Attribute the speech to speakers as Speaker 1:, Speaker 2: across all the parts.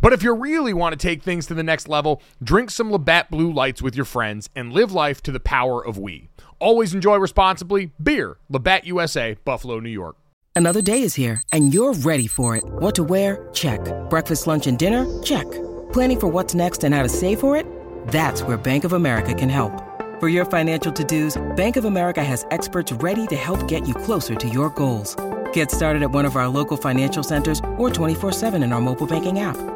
Speaker 1: But if you really want to take things to the next level, drink some Labatt Blue Lights with your friends and live life to the power of we. Always enjoy responsibly. Beer, Labatt USA, Buffalo, New York.
Speaker 2: Another day is here, and you're ready for it. What to wear? Check. Breakfast, lunch, and dinner? Check. Planning for what's next and how to save for it? That's where Bank of America can help. For your financial to dos, Bank of America has experts ready to help get you closer to your goals. Get started at one of our local financial centers or 24-7 in our mobile banking app.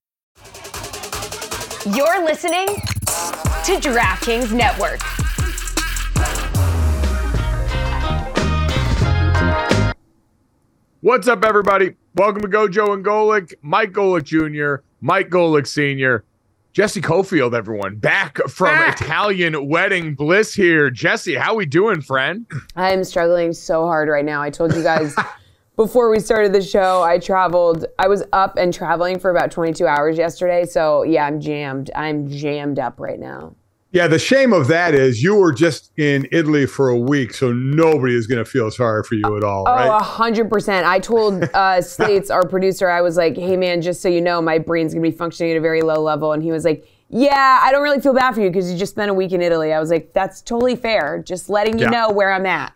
Speaker 3: You're listening to DraftKings Network.
Speaker 1: What's up, everybody? Welcome to Gojo and Golic, Mike Golic Jr., Mike Golic Sr., Jesse Cofield, everyone, back from
Speaker 4: Back.
Speaker 1: Italian wedding bliss here. Jesse, how we doing, friend?
Speaker 4: I am struggling so hard right now. I told you guys before we started the show, I traveled, I was up and traveling for about 22 hours yesterday. So, yeah, I'm jammed. I'm jammed up right now.
Speaker 5: Yeah, the shame of that is you were just in Italy for a week, so nobody is going to feel sorry for you at all,
Speaker 4: Oh,
Speaker 5: right?
Speaker 4: a 100%. I told uh, Slates, our producer, I was like, hey, man, just so you know, my brain's going to be functioning at a very low level. And he was like, yeah, I don't really feel bad for you because you just spent a week in Italy. I was like, that's totally fair. Just letting you
Speaker 1: Yeah.
Speaker 4: know where I'm at.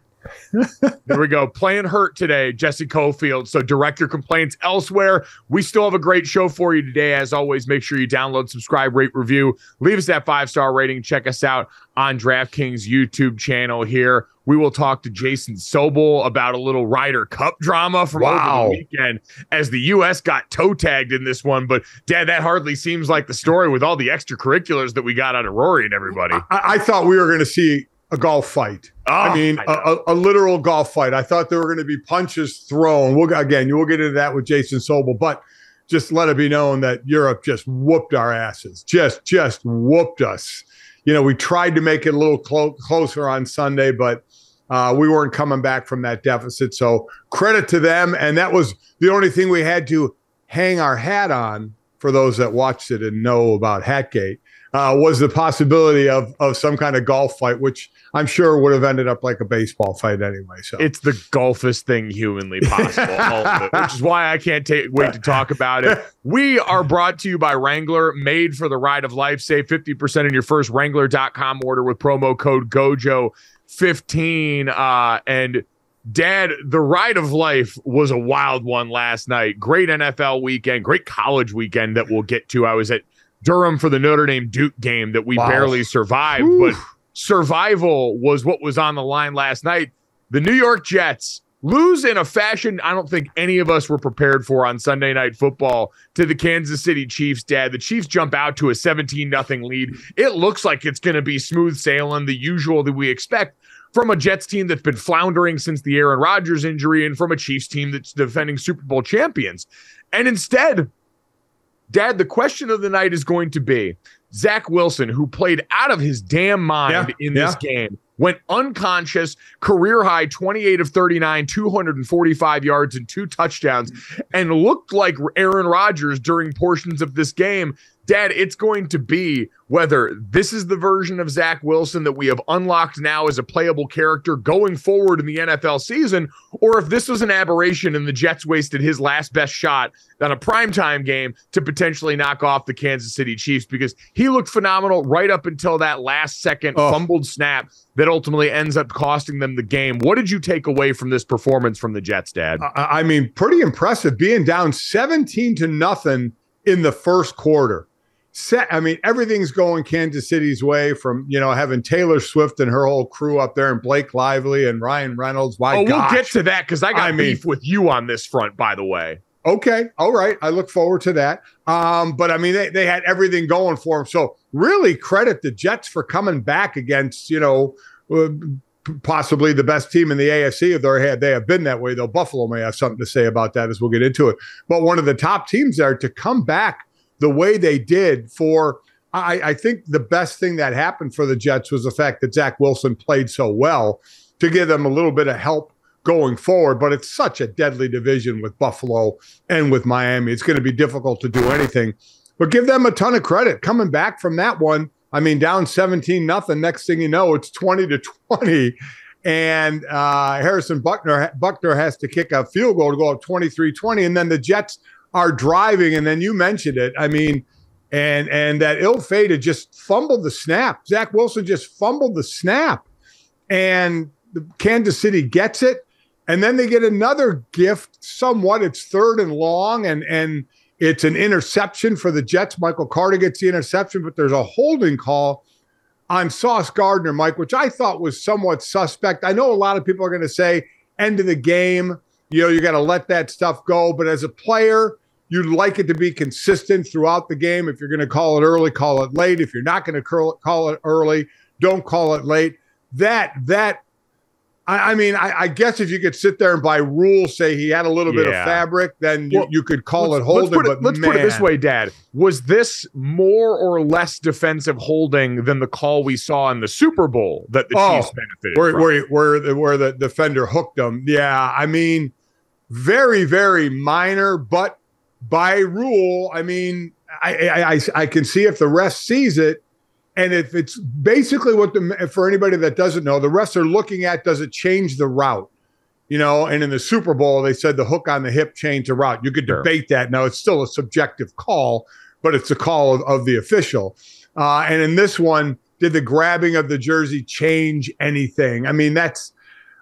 Speaker 1: There we go. Playing hurt today, Jesse Cofield. So direct your complaints elsewhere. We still have a great show for you today. As always, make sure you download, subscribe, rate, review. Leave us that five star rating. Check us out on DraftKings YouTube channel here. We will talk to Jason Sobel about a little Ryder Cup drama from
Speaker 5: Wow.
Speaker 1: over the weekend as the U.S. got toe tagged in this one. But, Dad, that hardly seems like the story with all the extracurriculars that we got out of Rory and everybody.
Speaker 5: I, I thought we were going to see a golf fight. I
Speaker 1: Oh,
Speaker 5: mean,
Speaker 1: I
Speaker 5: a, a, a literal golf fight. I thought there were going to be punches thrown. We'll again, we'll get into that with Jason Sobel, but just let it be known that Europe just whooped our asses. Just, just whooped us. You know, we tried to make it a little clo- closer on Sunday, but uh, we weren't coming back from that deficit. So credit to them, and that was the only thing we had to hang our hat on for those that watched it and know about Hatgate. Uh, was the possibility of of some kind of golf fight, which I'm sure would have ended up like a baseball fight anyway. So
Speaker 1: It's the golfest thing humanly possible, all of it, which is why I can't ta- wait to talk about it. We are brought to you by Wrangler, made for the ride of life. Save 50% on your first Wrangler.com order with promo code GOJO15. Uh, and Dad, the ride of life was a wild one last night. Great NFL weekend, great college weekend that we'll get to. I was at Durham for the Notre Dame Duke game that we
Speaker 5: Wow.
Speaker 1: barely survived,
Speaker 5: Whew.
Speaker 1: but survival was what was on the line last night. The New York Jets lose in a fashion I don't think any of us were prepared for on Sunday night football to the Kansas City Chiefs, Dad. The Chiefs jump out to a 17 nothing lead. It looks like it's going to be smooth sailing, the usual that we expect from a Jets team that's been floundering since the Aaron Rodgers injury and from a Chiefs team that's defending Super Bowl champions. And instead, Dad, the question of the night is going to be Zach Wilson, who played out of his damn mind
Speaker 5: Yeah,
Speaker 1: in this game, went unconscious, career high 28 of 39, 245 yards and two touchdowns, and looked like Aaron Rodgers during portions of this game. Dad, it's going to be whether this is the version of Zach Wilson that we have unlocked now as a playable character going forward in the NFL season, or if this was an aberration and the Jets wasted his last best shot on a primetime game to potentially knock off the Kansas City Chiefs because he looked phenomenal right up until that last second
Speaker 5: Oh.
Speaker 1: fumbled snap that ultimately ends up costing them the game. What did you take away from this performance from the Jets, Dad?
Speaker 5: I I mean, pretty impressive being down 17 to nothing in the first quarter. Set, I mean, everything's going Kansas City's way from, you know, having Taylor Swift and her whole crew up there and Blake Lively and Ryan Reynolds. Why,
Speaker 1: oh, we'll get to that because I got
Speaker 5: I mean-
Speaker 1: beef with you on this front, by the way.
Speaker 5: Okay. All right. I look forward to that. Um, but I mean, they, they had everything going for them. So really credit the Jets for coming back against, you know, uh, possibly the best team in the AFC if they had they have been that way. Though Buffalo may have something to say about that as we'll get into it. But one of the top teams there to come back the way they did for I, I think the best thing that happened for the Jets was the fact that Zach Wilson played so well to give them a little bit of help going forward. But it's such a deadly division with Buffalo and with Miami. It's going to be difficult to do anything. But give them a ton of credit coming back from that one. I mean, down 17 nothing. Next thing you know, it's 20 to 20. And uh, Harrison Buckner Buckner has to kick a field goal to go up 23-20. And then the Jets are driving. And then you mentioned it. I mean, and and that ill fated just fumbled the snap. Zach Wilson just fumbled the snap. And the Kansas City gets it. And then they get another gift, somewhat. It's third and long, and and it's an interception for the Jets. Michael Carter gets the interception, but there's a holding call on Sauce Gardner, Mike, which I thought was somewhat suspect. I know a lot of people are going to say end of the game, you know, you got to let that stuff go. But as a player, you'd like it to be consistent throughout the game. If you're going to call it early, call it late. If you're not going to call it early, don't call it late. That that I, I mean, I, I guess if you could sit there and by rule say he had a little bit of fabric, then you,
Speaker 1: Well,
Speaker 5: you could call it holding.
Speaker 1: Let's, put it,
Speaker 5: but
Speaker 1: let's put it this way, Dad. Was this more or less defensive holding than the call we saw in the Super Bowl that the
Speaker 5: Oh,
Speaker 1: Chiefs benefited
Speaker 5: where
Speaker 1: from?
Speaker 5: where where the, where the defender hooked him. Yeah, I mean, very very minor, but by rule, I mean, I I, I, can see if the rest sees it, and if it's basically what the for anybody that doesn't know, the refs are looking at does it change the route. You know, and in the Super Bowl, they said the hook on the hip changed the route. You could debate that. Now, it's still a subjective call, but it's a call of, of the official. Uh, and in this one, did the grabbing of the jersey change anything? I mean, that's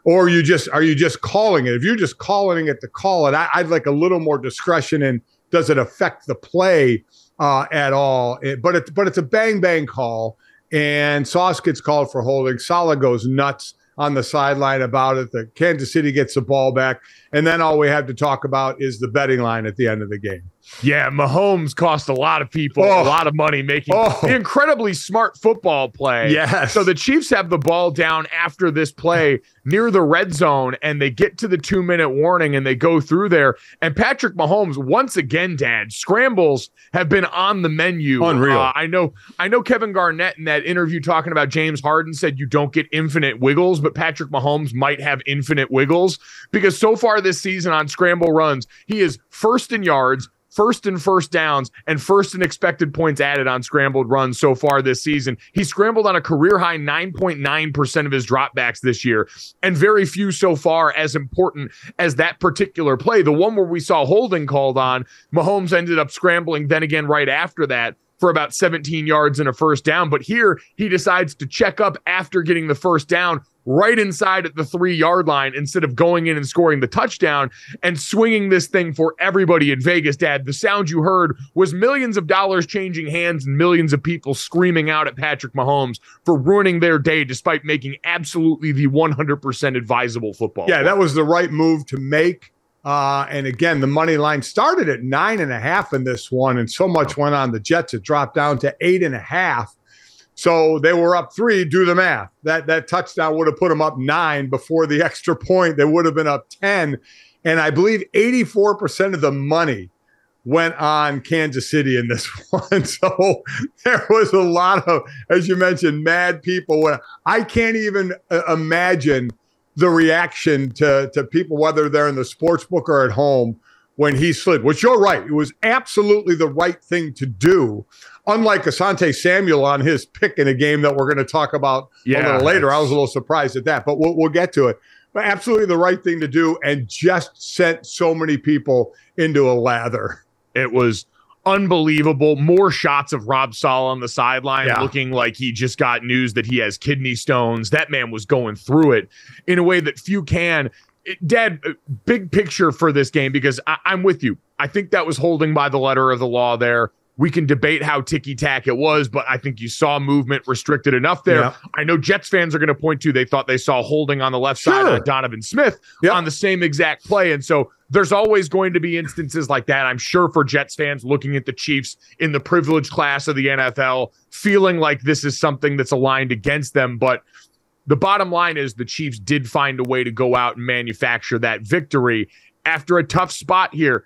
Speaker 5: or you just are you just calling it? If you're just calling it to call it, I, I'd like a little more discretion in does it affect the play uh, at all? It- but it's but it's a bang bang call, and Sauce gets called for holding. Saleh goes nuts on the sideline about it. The Kansas City gets the ball back, and then all we have to talk about is the betting line at the end of the game.
Speaker 1: Yeah, Mahomes cost a lot of people
Speaker 5: Oh.
Speaker 1: a lot of money making
Speaker 5: Oh.
Speaker 1: incredibly smart football play.
Speaker 5: Yes.
Speaker 1: So the Chiefs have the ball down after this play near the red zone, and they get to the two minute warning and they go through there. And Patrick Mahomes, once again, Dad, scrambles have been on the menu.
Speaker 5: Unreal.
Speaker 1: Uh, I know. I know. Kevin Garnett in that interview talking about James Harden said you don't get infinite wiggles, but Patrick Mahomes might have infinite wiggles because so far this season on scramble runs, he is first in yards first in first downs and first in expected points added on scrambled runs so far this season. He scrambled on a career high 9.9% of his dropbacks this year, and very few so far as important as that particular play. The one where we saw holding called on, Mahomes ended up scrambling then again right after that for about 17 yards and a first down. But here he decides to check up after getting the first down right inside at the three yard line instead of going in and scoring the touchdown and swinging this thing for everybody in Vegas, Dad. The sound you heard was millions of dollars changing hands and millions of people screaming out at Patrick Mahomes for ruining their day despite making absolutely the 100% advisable football.
Speaker 5: Yeah, that was the right move to make. Uh, and again, the money line started at nine and a half in this one, and so much went on the Jets. It dropped down to eight and a half. So they were up three. Do the math. That that touchdown would have put them up nine before the extra point. They would have been up ten, and I believe eighty four percent of the money went on Kansas City in this one. So there was a lot of, as you mentioned, mad people. I can't even uh, imagine the reaction to to people, whether they're in the sports book or at home, when he slid. Which you're right, it was absolutely the right thing to do unlike Asante Samuel on his pick in a game that we're going to talk about yeah, a little later. I was a little surprised at that, but we'll, we'll get to it. But absolutely the right thing to do, and just sent so many people into a lather.
Speaker 1: It was unbelievable. More shots of Rob Saleh on the sideline
Speaker 5: yeah.
Speaker 1: looking like he just got news that he has kidney stones. That man was going through it in a way that few can. Dad, uh, big picture for this game because I- I'm with you. I think that was holding by the letter of the law there. We can debate how ticky tack it was, but I think you saw movement restricted enough there.
Speaker 5: Yeah.
Speaker 1: I know Jets fans are going to point to they thought they saw holding on the left
Speaker 5: sure.
Speaker 1: side of Donovan Smith
Speaker 5: yeah.
Speaker 1: on the same exact play. And so there's always going to be instances like that. I'm sure for Jets fans looking at the Chiefs in the privileged class of the NFL, feeling like this is something that's aligned against them. But the bottom line is the Chiefs did find a way to go out and manufacture that victory after a tough spot here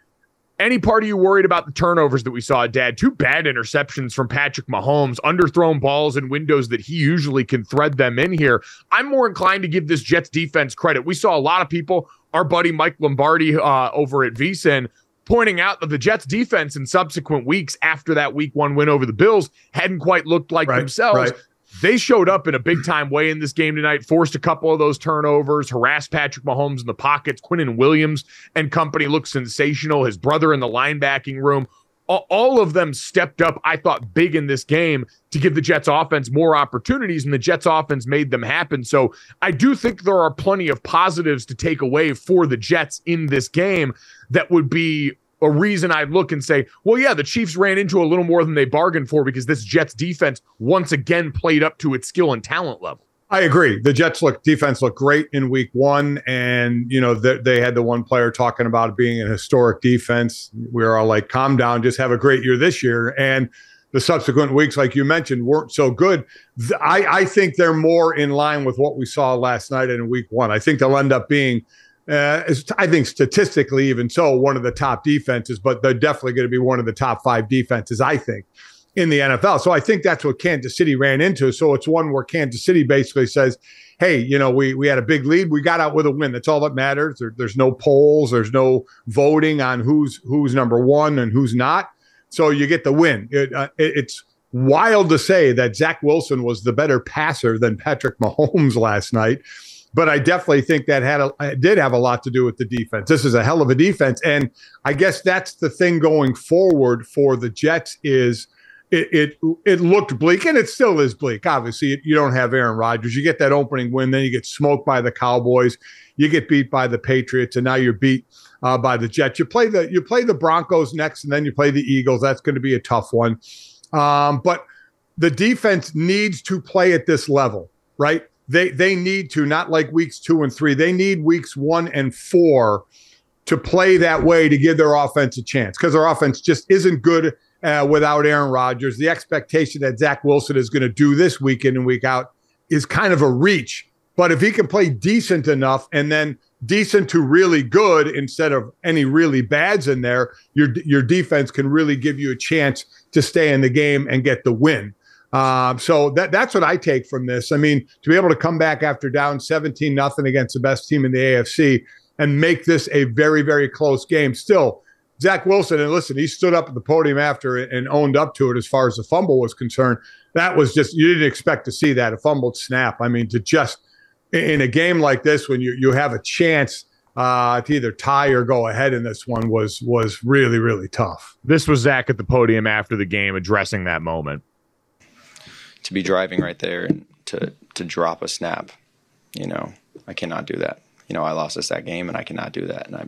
Speaker 1: any part of you worried about the turnovers that we saw, Dad? Two bad interceptions from Patrick Mahomes, underthrown balls and windows that he usually can thread them in here. I'm more inclined to give this Jets defense credit. We saw a lot of people, our buddy Mike Lombardi uh, over at VSIN, pointing out that the Jets defense in subsequent weeks after that week one win over the Bills hadn't quite looked like
Speaker 5: right,
Speaker 1: themselves.
Speaker 5: Right.
Speaker 1: They showed up in a big time way in this game tonight, forced a couple of those turnovers, harassed Patrick Mahomes in the pockets. Quinnen Williams and company looked sensational. His brother in the linebacking room. All of them stepped up, I thought, big in this game to give the Jets offense more opportunities, and the Jets offense made them happen. So I do think there are plenty of positives to take away for the Jets in this game that would be a reason I'd look and say, well, yeah, the Chiefs ran into a little more than they bargained for because this Jets defense once again played up to its skill and talent level.
Speaker 5: I agree. The Jets look defense looked great in week one, and you know they, they had the one player talking about being an historic defense. We were all like, "Calm down, just have a great year this year." And the subsequent weeks, like you mentioned, weren't so good. I, I think they're more in line with what we saw last night in week one. I think they'll end up being uh, I think statistically, even so, one of the top defenses, but they're definitely going to be one of the top five defenses, I think, in the NFL. So I think that's what Kansas City ran into. So it's one where Kansas City basically says, hey, you know, we we had a big lead. We got out with a win. That's all that matters. There, there's no polls. There's no voting on who's who's number one and who's not. So you get the win. It, uh, it, it's wild to say that Zach Wilson was the better passer than Patrick Mahomes last night but I definitely think that had a did have a lot to do with the defense. This is a hell of a defense, and I guess that's the thing going forward for the Jets is it it, it looked bleak, and it still is bleak. Obviously, you don't have Aaron Rodgers. You get that opening win, then you get smoked by the Cowboys. You get beat by the Patriots, and now you're beat uh, by the Jets. You play the you play the Broncos next, and then you play the Eagles. That's going to be a tough one. Um, but the defense needs to play at this level, right? They they need to not like weeks two and three. They need weeks one and four to play that way to give their offense a chance because their offense just isn't good uh, without Aaron Rodgers. The expectation that Zach Wilson is going to do this week in and week out is kind of a reach. But if he can play decent enough and then decent to really good instead of any really bads in there, your your defense can really give you a chance to stay in the game and get the win. Um, so that that's what I take from this. I mean, to be able to come back after down 17 nothing against the best team in the AFC and make this a very, very close game. Still, Zach Wilson, and listen, he stood up at the podium after and owned up to it as far as the fumble was concerned. That was just, you didn't expect to see that, a fumbled snap. I mean, to just, in a game like this, when you, you have a chance uh, to either tie or go ahead in this one was was really, really tough.
Speaker 1: This was Zach at the podium after the game addressing that moment
Speaker 6: to be driving right there and to to drop a snap you know, I cannot do that. You know, I lost us that game, and I cannot do that. And I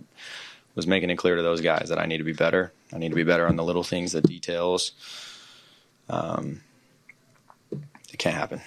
Speaker 6: was making it clear to those guys that I need to be better. I need to be better on the little things, the details. Um, it can't happen.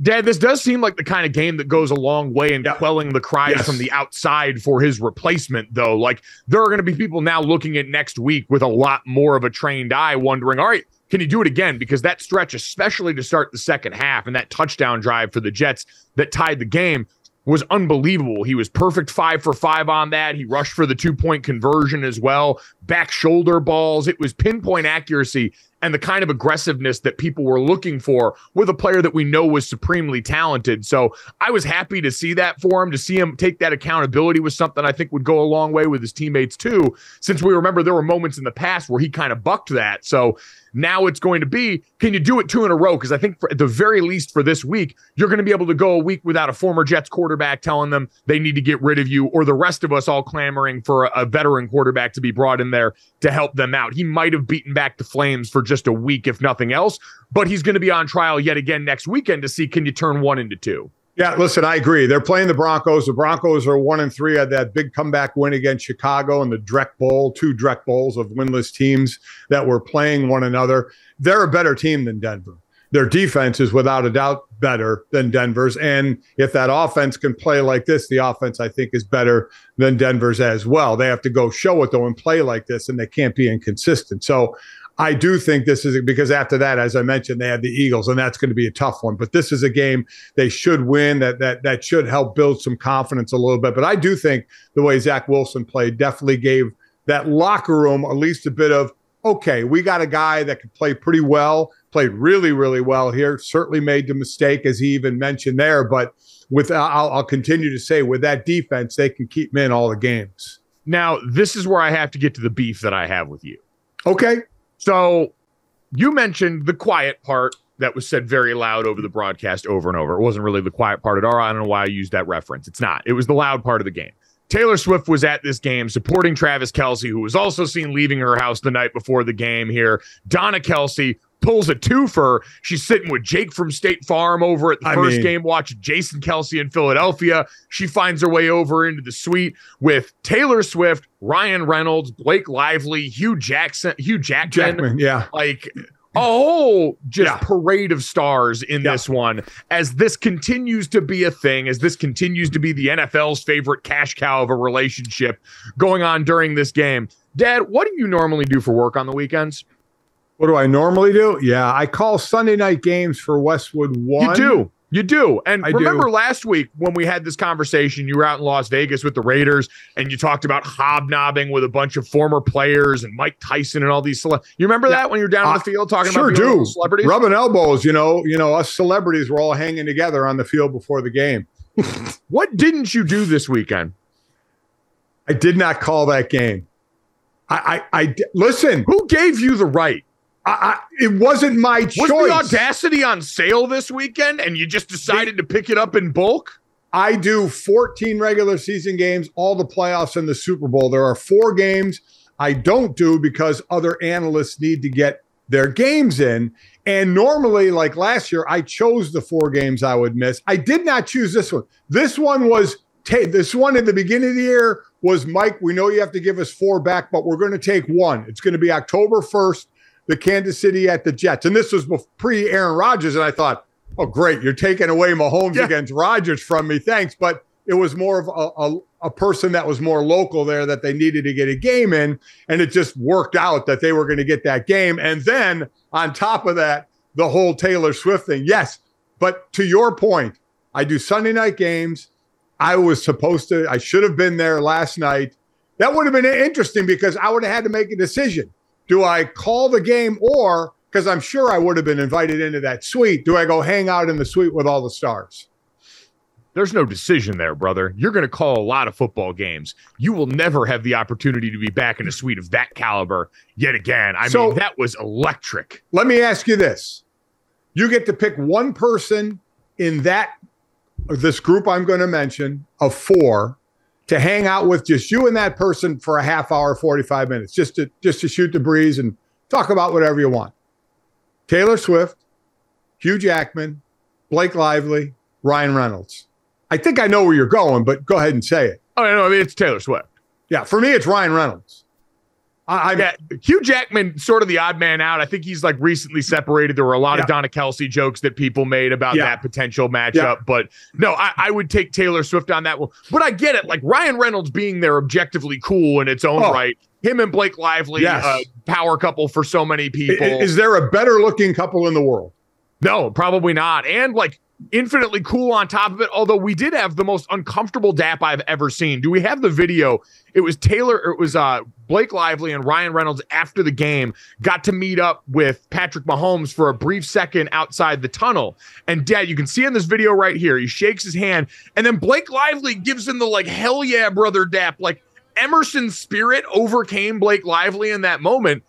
Speaker 1: Dad, this does seem like the kind of game that goes a long way in
Speaker 5: Yeah.
Speaker 1: quelling the cries
Speaker 5: Yes.
Speaker 1: from the outside for his replacement, though. Like, there are going to be people now looking at next week with a lot more of a trained eye, wondering, all right, can he do it again? Because that stretch, especially to start the second half and that touchdown drive for the Jets that tied the game, was unbelievable. He was perfect five for five on that. He rushed for the two point conversion as well, back shoulder balls. It was pinpoint accuracy and the kind of aggressiveness that people were looking for with a player that we know was supremely talented. So I was happy to see that for him, to see him take that accountability was something I think would go a long way with his teammates too, since we remember there were moments in the past where he kind of bucked that. So now it's going to be can you do it two in a row? Because I think for, at the very least for this week, you're going to be able to go a week without a former Jets quarterback telling them they need to get rid of you, or the rest of us all clamoring for a, a veteran quarterback to be brought in there to help them out. He might have beaten back the Flames for just a week, if nothing else, but he's going to be on trial yet again next weekend to see can you turn one into two.
Speaker 5: Yeah, listen, I agree. They're playing the Broncos. The Broncos are one and three at that big comeback win against Chicago and the Drek Bowl, two Drek Bowls of winless teams that were playing one another. They're a better team than Denver. Their defense is without a doubt better than Denver's. And if that offense can play like this, the offense I think is better than Denver's as well. They have to go show it though and play like this, and they can't be inconsistent. So I do think this is because after that, as I mentioned, they had the Eagles, and that's going to be a tough one. But this is a game they should win. That that that should help build some confidence a little bit. But I do think the way Zach Wilson played definitely gave that locker room at least a bit of okay, we got a guy that could play pretty well, played really really well here. Certainly made the mistake as he even mentioned there, but with I'll, I'll continue to say with that defense, they can keep him in all the games.
Speaker 1: Now, this is where I have to get to the beef that I have with you.
Speaker 5: Okay,
Speaker 1: So you mentioned the quiet part that was said very loud over the broadcast over and over. It wasn't really the quiet part at all. I don't know why I used that reference. It's not. It was the loud part of the game. Taylor Swift was at this game supporting Travis Kelce, who was also seen leaving her house the night before the game here. Donna Kelce pulls a twofer. She's sitting with Jake from State Farm over at the
Speaker 5: I
Speaker 1: first
Speaker 5: mean-
Speaker 1: game, watching Jason Kelce in Philadelphia. She finds her way over into the suite with Taylor Swift, Ryan Reynolds, Blake Lively, Hugh Jackson, Hugh Jackman
Speaker 5: Jackman, yeah.
Speaker 1: like a whole just
Speaker 5: Yeah.
Speaker 1: parade of stars in
Speaker 5: Yeah.
Speaker 1: this one as this continues to be a thing as this continues to be the NFL's favorite cash cow of a relationship going on during this game. Dad, what do you normally do for work on the weekends?
Speaker 5: What do I normally do? Yeah, I call Sunday night games for Westwood One.
Speaker 1: You do. You do. And
Speaker 5: I do.
Speaker 1: remember last week when we had this conversation, you were out in Las Vegas with the Raiders and you talked about hobnobbing with a bunch of former players and Mike Tyson and all these cele- You remember that when you were down
Speaker 5: Uh,
Speaker 1: the field talking
Speaker 5: Sure
Speaker 1: about
Speaker 5: do.
Speaker 1: celebrities?
Speaker 5: Rubbing elbows, you know, you know, us celebrities were all hanging together on the field before the game.
Speaker 1: What didn't you do this weekend?
Speaker 5: I did not call that game. I, I, I listen.
Speaker 1: Who gave you the right?
Speaker 5: I, I, it wasn't my
Speaker 1: Was
Speaker 5: choice.
Speaker 1: Was the audacity on sale this weekend and you just decided to pick it up in bulk?
Speaker 5: I do 14 regular season games, all the playoffs and the Super Bowl. There are four games I don't do because other analysts need to get their games in. And normally, like last year, I chose the four games I would miss. I did not choose this one. This one was ta- this one at the beginning of the year was Mike. We know you have to give us four back, but we're going to take one. It's going to be October 1st, the Kansas City at the Jets. And this was pre Aaron Rodgers. And I thought, oh, great, you're taking away Mahomes
Speaker 1: Yeah.
Speaker 5: against Rodgers from me. Thanks. But it was more of a, a, a person that was more local there that they needed to get a game in. And it just worked out that they were going to get that game. And then on top of that, the whole Taylor Swift thing. Yes. But to your point, I do Sunday night games. I was supposed to, I should have been there last night. That would have been interesting because I would have had to make a decision. Do I call the game or, because I'm sure I would have been invited into that suite, do I go hang out in the suite with all the stars?
Speaker 1: There's no decision there, brother. You're going to call a lot of football games. You will never have the opportunity to be back in a suite of that caliber yet again. I
Speaker 5: So-
Speaker 1: mean, that was electric.
Speaker 5: Let me ask you this. You get to pick one person in that this group I'm going to mention of four to hang out with just you and that person for a half hour, 45 minutes, just to just to shoot the breeze and talk about whatever you want. Taylor Swift, Hugh Jackman, Blake Lively, Ryan Reynolds. I think I know where you're going, but go ahead and say it.
Speaker 1: Oh no, I mean it's Taylor Swift.
Speaker 5: Yeah, for me, it's Ryan Reynolds.
Speaker 1: I, yeah, Hugh Jackman, sort of the odd man out. I think he's like recently separated. There were a lot
Speaker 5: Yeah.
Speaker 1: of Donna Kelce jokes that people made about
Speaker 5: Yeah.
Speaker 1: that potential matchup. But no, I, I would take Taylor Swift on that one. But I get it. Like Ryan Reynolds being there objectively cool in its own
Speaker 5: Oh.
Speaker 1: right. Him and Blake Lively,
Speaker 5: Yes.
Speaker 1: uh, power couple for so many people.
Speaker 5: Is there a better looking couple in the world?
Speaker 1: No, probably not. And like infinitely cool on top of it. Although we did have the most uncomfortable dap I've ever seen. Do we have the video? It was Taylor, it was uh Blake Lively and Ryan Reynolds after the game got to meet up with Patrick Mahomes for a brief second outside the tunnel. And dad, you can see in this video right here, he shakes his hand, and then Blake Lively gives him the like hell yeah, brother dap. Like Emerson's spirit overcame Blake Lively in that moment.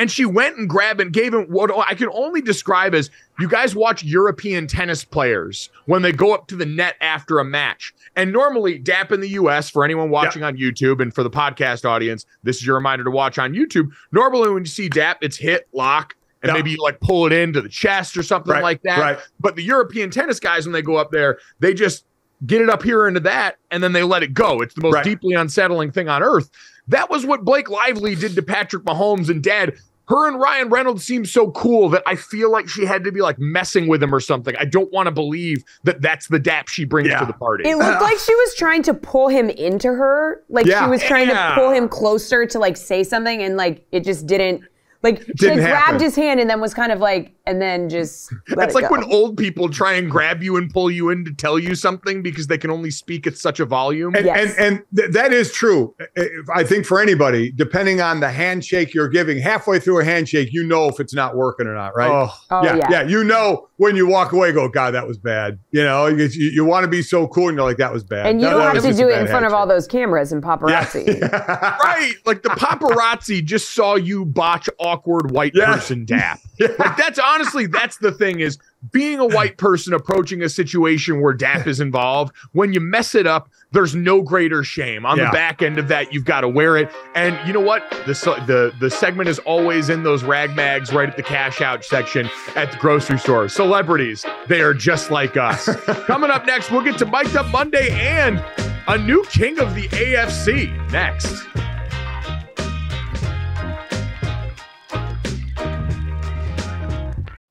Speaker 1: And she went and grabbed and gave him what I can only describe as you guys watch European tennis players when they go up to the net after a match. And normally, DAP in the US, for anyone watching on YouTube and for the podcast audience, this is your reminder to watch on YouTube. Normally, when you see DAP, it's hit, lock, and maybe you like pull it into the chest or something
Speaker 5: Right,
Speaker 1: like that.
Speaker 5: right.
Speaker 1: But the European tennis guys, when they go up there, they just get it up here into that and then they let it go. It's the most
Speaker 5: Right.
Speaker 1: deeply unsettling thing on earth. That was what Blake Lively did to Patrick Mahomes and dad. Her and Ryan Reynolds seem so cool that I feel like she had to be like messing with him or something. I don't want to believe that that's the dap she brings
Speaker 5: Yeah.
Speaker 1: to the party.
Speaker 4: It looked like she was trying to pull him into her. Like
Speaker 5: Yeah.
Speaker 4: she was trying
Speaker 1: Yeah.
Speaker 4: to pull him closer to like say something and like it just didn't like she
Speaker 5: Didn't
Speaker 4: like, grabbed his hand and then was kind of like and then just
Speaker 1: That's
Speaker 4: it
Speaker 1: like
Speaker 4: go.
Speaker 1: when old people try and grab you and pull you in to tell you something because they can only speak at such a volume.
Speaker 5: And,
Speaker 4: Yes.
Speaker 5: and, and th- that is true. I- I think for anybody, depending on the handshake you're giving, halfway through a handshake, you know if it's not working or not, right?
Speaker 1: Oh,
Speaker 4: Oh,
Speaker 5: yeah,
Speaker 4: yeah.
Speaker 5: yeah, You know when you walk away, go, God, that was bad. You know, you, you, you want to be so cool, and you're like, that was bad.
Speaker 4: and you
Speaker 5: That-
Speaker 4: don't
Speaker 5: that
Speaker 4: have to do it in front of all those cameras and paparazzi.
Speaker 1: right. Like the paparazzi just saw you botch awkward white
Speaker 5: Yeah.
Speaker 1: person dap. Like that's honestly, that's the thing is being a white person approaching a situation where dap is involved. When you mess it up, there's no greater shame. On
Speaker 5: Yeah.
Speaker 1: the back end of that, you've got to wear it. And you know what? The the the segment is always in those rag mags right at the cash out section at the grocery store. Celebrities, they are just like us. Coming up next, we'll get to Mic'd Up Monday and a new king of the AFC next.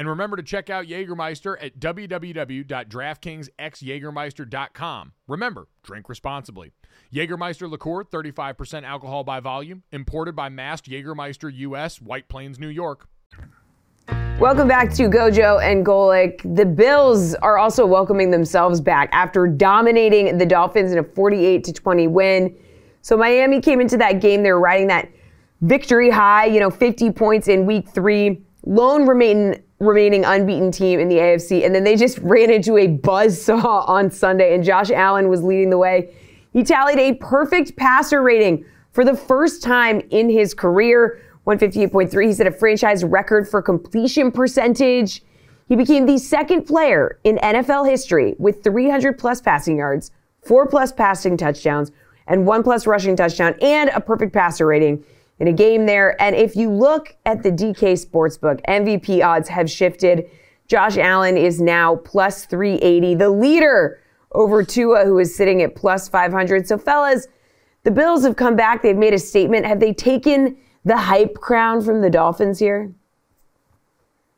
Speaker 1: And remember to check out Jägermeister at www.draftkingsxjagermeister.com. Remember, drink responsibly. Jägermeister liqueur, 35% alcohol by volume, imported by Mast Jägermeister US, White Plains, New York.
Speaker 4: Welcome back to Gojo and Golic. The Bills are also welcoming themselves back after dominating the Dolphins in a 48 to 20 win. So Miami came into that game, they were riding that victory high, you know, 50 points in week three, lone remaining remaining unbeaten team in the AFC, and then they just ran into a buzzsaw on Sunday, and Josh Allen was leading the way. He tallied a perfect passer rating for the first time in his career. 158.3. He set a franchise record for completion percentage. He became the second player in NFL history with 300 plus passing yards, four plus passing touchdowns, and one plus rushing touchdown, and a perfect passer rating in a game there. And if you look at the DK Sportsbook, MVP odds have shifted. Josh Allen is now plus 380, the leader over Tua, who is sitting at plus 500. So, fellas, the Bills have come back. They've made a statement. Have they taken the hype crown from the Dolphins here?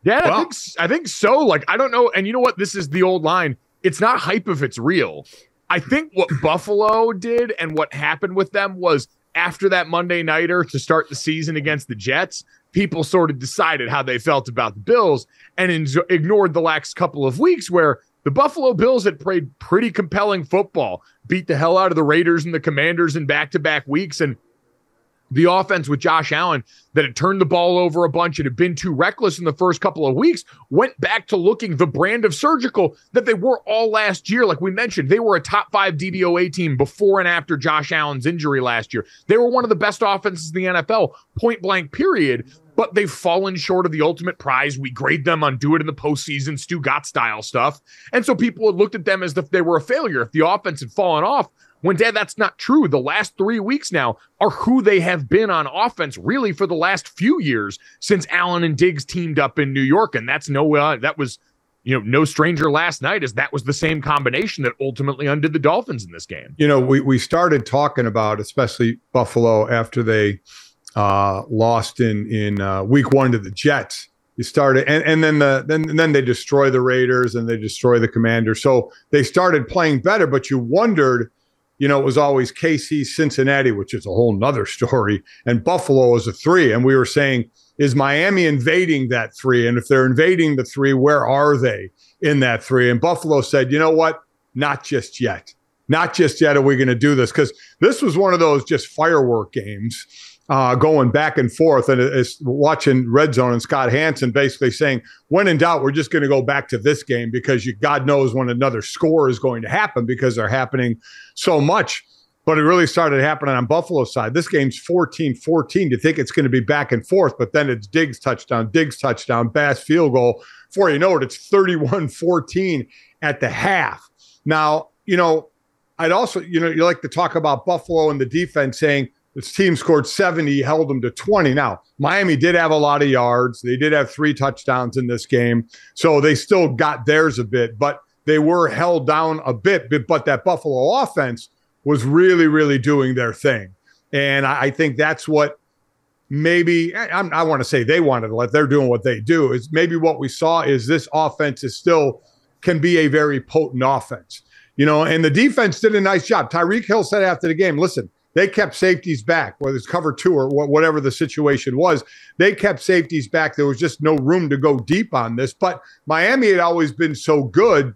Speaker 1: Yeah, I think s- I think so. Like I don't know, and you know what? This is the old line. It's not hype if it's real. I think what Buffalo did and what happened with them was after that Monday nighter to start the season against the Jets, people sort of decided how they felt about the Bills and in- ignored the last couple of weeks where the Buffalo Bills had played pretty compelling football, beat the hell out of the Raiders and the Commanders in back to back weeks. And the offense with Josh Allen that had turned the ball over a bunch and had been too reckless in the first couple of weeks went back to looking the brand of surgical that they were all last year. Like we mentioned, they were a top five DVOA team before and after Josh Allen's injury last year. They were one of the best offenses in the NFL, point blank, period. But they've fallen short of the ultimate prize. We grade them on do it in the postseason, Stugotz style stuff. And so people had looked at them as if they were a failure. If the offense had fallen off, when dad, that's not true. The last three weeks now are who they have been on offense, really for the last few years since Allen and Diggs teamed up in New York, and that's no uh, that was you know no stranger last night as that was the same combination that ultimately undid the Dolphins in this game.
Speaker 5: You know, we we started talking about especially Buffalo after they uh, lost in in uh, week one to the Jets. You started, and, and then the then then they destroy the Raiders and they destroy the Commanders. So they started playing better, but you wondered you know, it was always KC, Cincinnati, which is a whole nother story, and Buffalo was a three. And we were saying, is Miami invading that three? And if they're invading the three, where are they in that three? And Buffalo said, you know what? Not just yet. Not just yet are we going to do this because this was one of those just firework games uh, going back and forth and it's watching red zone and Scott Hanson basically saying, when in doubt, we're just going to go back to this game because you, God knows when another score is going to happen because they're happening so much. But it really started happening on Buffalo's side. This game's 14 14. You think it's going to be back and forth, but then it's Diggs touchdown, Diggs touchdown, Bass field goal. Before you know it, it's 31 14 at the half. Now, you know, I'd also, you know, you like to talk about Buffalo and the defense saying, this team scored 70, held them to 20. Now, Miami did have a lot of yards. They did have three touchdowns in this game. So they still got theirs a bit, but they were held down a bit. But that Buffalo offense was really, really doing their thing. And I, think that's what maybe I, I want to say they wanted to let they're doing what they do is maybe what we saw is this offense is still can be a very potent offense. You know, and the defense did a nice job. Tyreek Hill said after the game, listen, they kept safeties back, whether it's cover two or whatever the situation was. They kept safeties back. There was just no room to go deep on this. But Miami had always been so good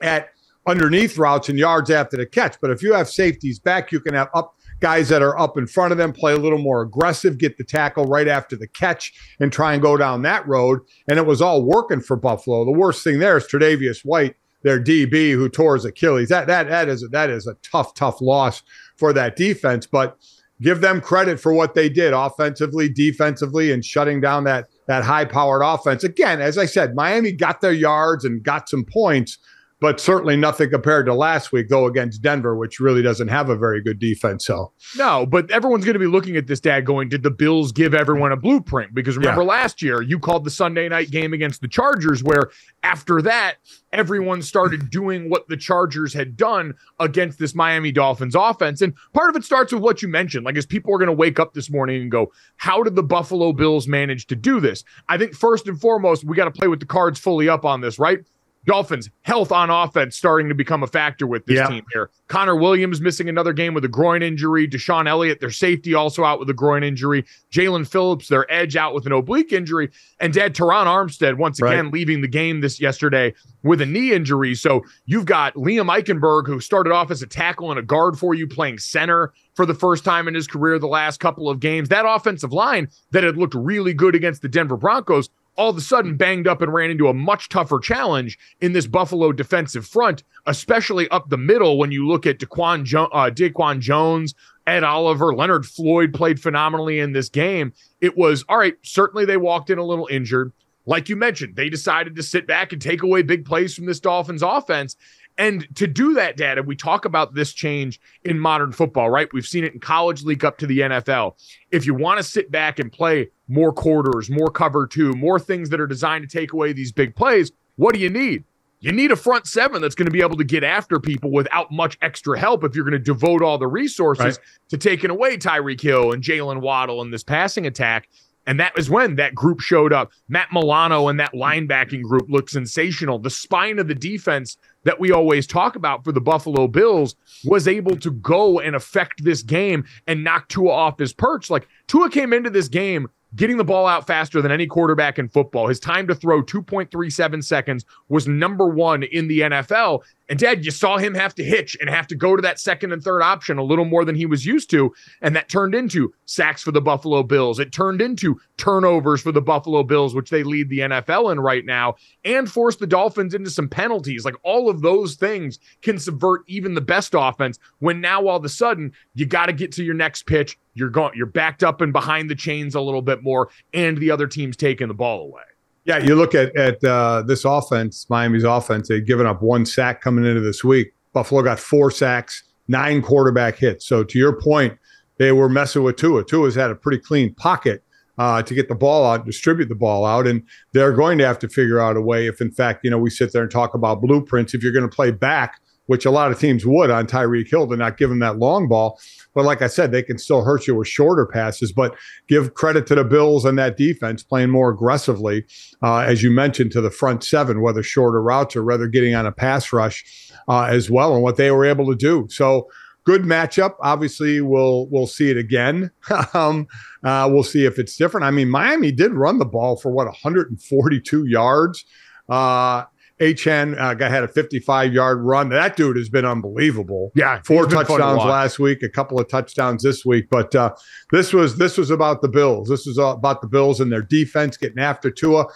Speaker 5: at underneath routes and yards after the catch. But if you have safeties back, you can have up guys that are up in front of them play a little more aggressive, get the tackle right after the catch, and try and go down that road. And it was all working for Buffalo. The worst thing there is Tre'Davious White, their DB, who tore his Achilles. That that that is that is a tough, tough loss for that defense. But give them credit for what they did offensively, defensively, and shutting down that that high powered offense. Again, as I said, Miami got their yards and got some points, but certainly nothing compared to last week, though, against Denver, which really doesn't have a very good defense. So,
Speaker 1: no, but everyone's going to be looking at this dad going, did the Bills give everyone a blueprint? Because remember yeah. last year, you called the Sunday night game against the Chargers, where after that, everyone started doing what the Chargers had done against this Miami Dolphins offense. And part of it starts with what you mentioned. Like, as people are going to wake up this morning and go, how did the Buffalo Bills manage to do this? I think first and foremost, we got to play with the cards fully up on this, right? Dolphins health on offense starting to become a factor with this team here. Connor Williams missing another game with a groin injury. DeShon Elliott, their safety, also out with a groin injury. Jaelan Phillips, their edge, out with an oblique injury. And Dad Terron Armstead once again right. leaving the game this yesterday with a knee injury. So you've got Liam Eichenberg, who started off as a tackle and a guard for you, playing center for the first time in his career the last couple of games. That offensive line that had looked really good against the Denver Broncos all of a sudden banged up and ran into a much tougher challenge in this Buffalo defensive front, especially up the middle when you look at Daquan, jo- uh, Daquan Jones, Ed Oliver, Leonard Floyd played phenomenally in this game. It was, all right, certainly they walked in a little injured. Like you mentioned, they decided to sit back and take away big plays from this Dolphins offense. And to do that, Dad, we talk about this change in modern football, right? We've seen it in college leak up to the NFL. If you want to sit back and play more quarters, more cover two, more things that are designed to take away these big plays, what do you need? You need a front seven that's going to be able to get after people without much extra help if you're going to devote all the resources right. to taking away Tyreek Hill and Jaylen Waddle in this passing attack. And that was when that group showed up. Matt Milano and that linebacking group looked sensational. The spine of the defense that we always talk about for the Buffalo Bills was able to go and affect this game and knock Tua off his perch. Like Tua came into this game getting the ball out faster than any quarterback in football. His time to throw 2.37 seconds was number one in the NFL. And dad, you saw him have to hitch and have to go to that second and third option a little more than he was used to. And that turned into sacks for the Buffalo Bills. It turned into turnovers for the Buffalo Bills, which they lead the NFL in right now, and forced the Dolphins into some penalties. Like all of those things can subvert even the best offense when now all of a sudden you got to get to your next pitch. You're going, you're backed up and behind the chains a little bit more, and the other team's taking the ball away.
Speaker 5: Yeah, you look at at uh, this offense, Miami's offense. They'd given up one sack coming into this week. Buffalo got four sacks, nine quarterback hits. So to your point, they were messing with Tua. Tua's had a pretty clean pocket uh, to get the ball out, distribute the ball out, and they're going to have to figure out a way. If in fact, you know, we sit there and talk about blueprints, if you're going to play back, which a lot of teams would on Tyreek Hill, to not give him that long ball. But like I said, they can still hurt you with shorter passes. But give credit to the Bills and that defense playing more aggressively, uh, as you mentioned, to the front seven, whether shorter routes or whether getting on a pass rush uh, as well, and what they were able to do. So good matchup. Obviously, we'll we'll see it again. um, uh, we'll see if it's different. I mean, Miami did run the ball for what 142 yards. Uh, Achane uh, had a 55 yard run. That dude has been unbelievable.
Speaker 1: Yeah,
Speaker 5: four touchdowns to last week, a couple of touchdowns this week. But uh, this was this was about the Bills. This was about the Bills and their defense getting after Tua,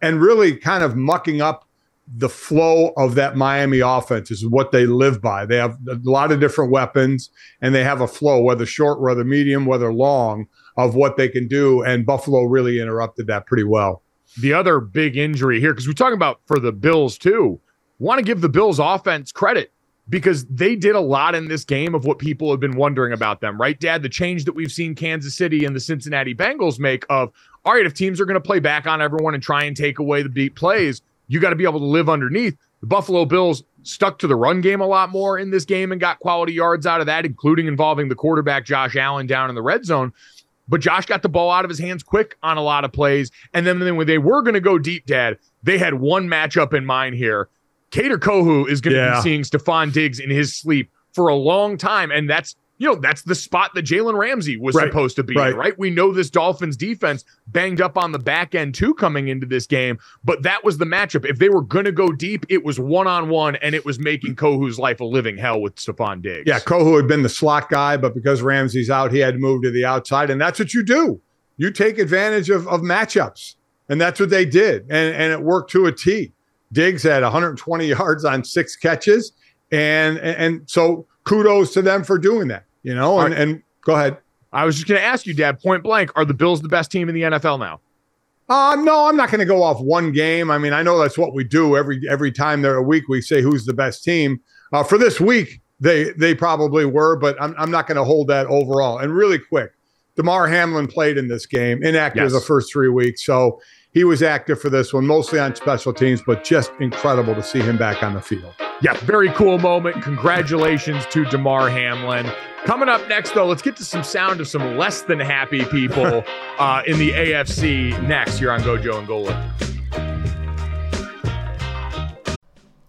Speaker 5: and really kind of mucking up the flow of that Miami offense. Is what they live by. They have a lot of different weapons, and they have a flow, whether short, whether medium, whether long, of what they can do. And Buffalo really interrupted that pretty well
Speaker 1: the other big injury here, because we're talking about for the Bills too, want to give the Bills offense credit because they did a lot in this game of what people have been wondering about them, right, Dad? The change that we've seen Kansas City and the Cincinnati Bengals make of, all right, if teams are going to play back on everyone and try and take away the beat plays, you got to be able to live underneath. The Buffalo Bills stuck to the run game a lot more in this game and got quality yards out of that, including involving the quarterback Josh Allen down in the red zone. But Josh got the ball out of his hands quick on a lot of plays. And then, then when they were going to go deep, Dad, they had one matchup in mind here. Kader Kohou is going to yeah. be seeing Stefon Diggs in his sleep for a long time. And that's you know, that's the spot that Jalen Ramsey was right. supposed to be, right. right? We know this Dolphins defense banged up on the back end too coming into this game, but that was the matchup. If they were going to go deep, it was one on one, and it was making Kohou's life a living hell with Stefon Diggs.
Speaker 5: Yeah, Kohu had been the slot guy, but because Ramsey's out, he had to move to the outside, and that's what you do. You take advantage of, of matchups, and that's what they did, and, and it worked to a T. Diggs had 120 yards on six catches, and and so kudos to them for doing that. You know, and, right. and go ahead.
Speaker 1: I was just going to ask you, Dad, point blank, are the Bills the best team in the NFL now?
Speaker 5: Uh, no, I'm not going to go off one game. I mean, I know that's what we do every every time they're a week. We say who's the best team. Uh, for this week, they they probably were, but I'm I'm not going to hold that overall. And really quick, Damar Hamlin played in this game, inactive yes. the first three weeks, so he was active for this one, mostly on special teams, but just incredible to see him back on the field.
Speaker 1: Yeah, very cool moment. Congratulations to Damar Hamlin. Coming up next, though, let's get to some sound of some less than happy people uh, in the AFC next here on Gojo and Golic.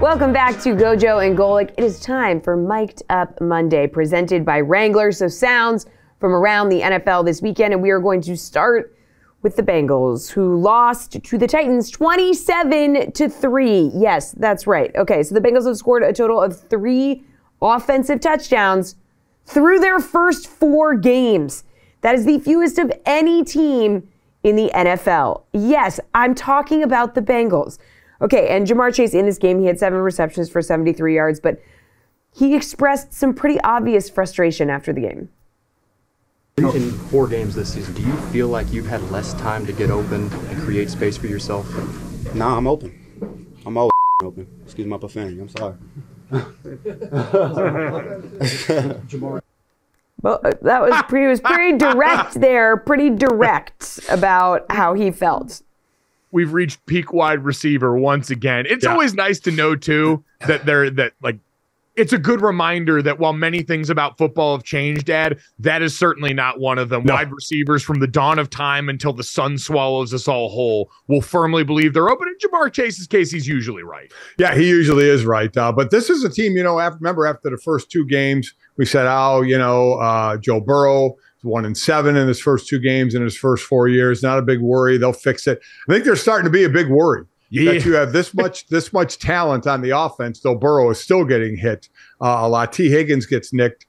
Speaker 4: Welcome back to Gojo and Golic. It is time for Mike'd Up Monday, presented by Wrangler. So sounds from around the NFL this weekend. And we are going to start with the Bengals, who lost to the Titans 27 to 3. Yes, that's right. Okay, so the Bengals have scored a total of three offensive touchdowns through their first four games. That is the fewest of any team in the NFL. Yes, I'm talking about the Bengals. Okay, and Ja'Marr Chase in this game, he had seven receptions for 73 yards, but he expressed some pretty obvious frustration after the game.
Speaker 7: In four games this season, do you feel like you've had less time to get open and create space for yourself?
Speaker 8: Nah, I'm open. I'm always open. Excuse my profanity. I'm sorry.
Speaker 4: Well, uh, that was pretty, was pretty direct there, pretty direct about how he felt.
Speaker 1: We've reached peak wide receiver once again. It's
Speaker 5: Yeah.
Speaker 1: always nice to know too that they're that like it's a good reminder that while many things about football have changed, Dad, that is certainly not one of them.
Speaker 5: No.
Speaker 1: Wide receivers from the dawn of time until the sun swallows us all whole will firmly believe they're open. In Ja'Marr Chase's case, he's usually right.
Speaker 5: Yeah, he usually is right. Uh, but this is a team, you know, after, remember after the first two games, we said, oh, you know, uh, Joe Burrow one and seven in his first two games in his first four years. Not a big worry. They'll fix it. I think they're starting to be a big worry. That you have this much this much talent on the offense, though Burrow is still getting hit uh, a lot. Tee Higgins gets nicked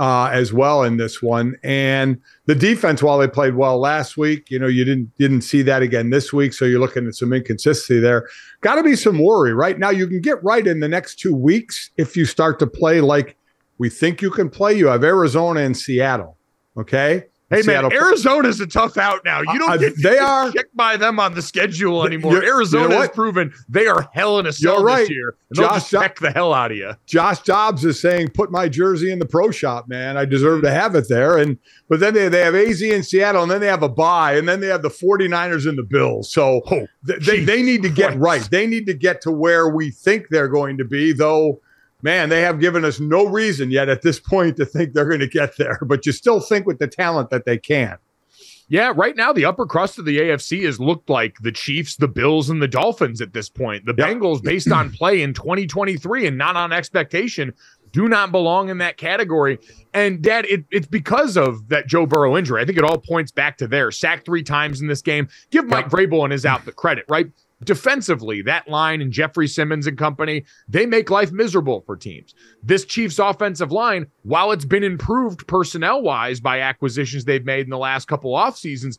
Speaker 5: uh, as well in this one, and the defense, while they played well last week, you know, you didn't didn't see that again this week, so you're looking at some inconsistency there. Got to be some worry right now. You can get right in the next two weeks if you start to play like we think you can play. You have Arizona and Seattle. Okay.
Speaker 1: Hey
Speaker 5: Seattle-
Speaker 1: man, Arizona's a tough out now. You don't
Speaker 5: Uh,
Speaker 1: get
Speaker 5: they
Speaker 1: they
Speaker 5: are-
Speaker 1: checked by them on the schedule anymore.
Speaker 5: You're- you know
Speaker 1: has proven they are hell in a cell
Speaker 5: right.
Speaker 1: this year.
Speaker 5: Josh
Speaker 1: just check the hell out of you.
Speaker 5: Josh Dobbs is saying, "Put my jersey in the pro shop, man. I deserve to have it there." And but then they, they have AZ in Seattle, and then they have a bye, and then they have the 49ers and the Bills. So
Speaker 1: Oh,
Speaker 5: th- they, they need to get
Speaker 1: Christ.
Speaker 5: right. They need to get to where we think they're going to be, though. Man, they have given us no reason yet at this point to think they're going to get there. But you still think with the talent that they can.
Speaker 1: Yeah, right now the upper crust of the AFC has looked like the Chiefs, the Bills, and the Dolphins at this point. The
Speaker 5: Yep.
Speaker 1: Bengals, based on play in 2023 and not on expectation, do not belong in that category. And Dad, it, it's because of that Joe Burrow injury. I think it all points back to there. Sacked three times in this game. Give Mike Vrabel and his outfit credit, right? Defensively, that line and Jeffrey Simmons and company, they make life miserable for teams. This Chiefs offensive line, while it's been improved personnel wise by acquisitions they've made in the last couple off seasons,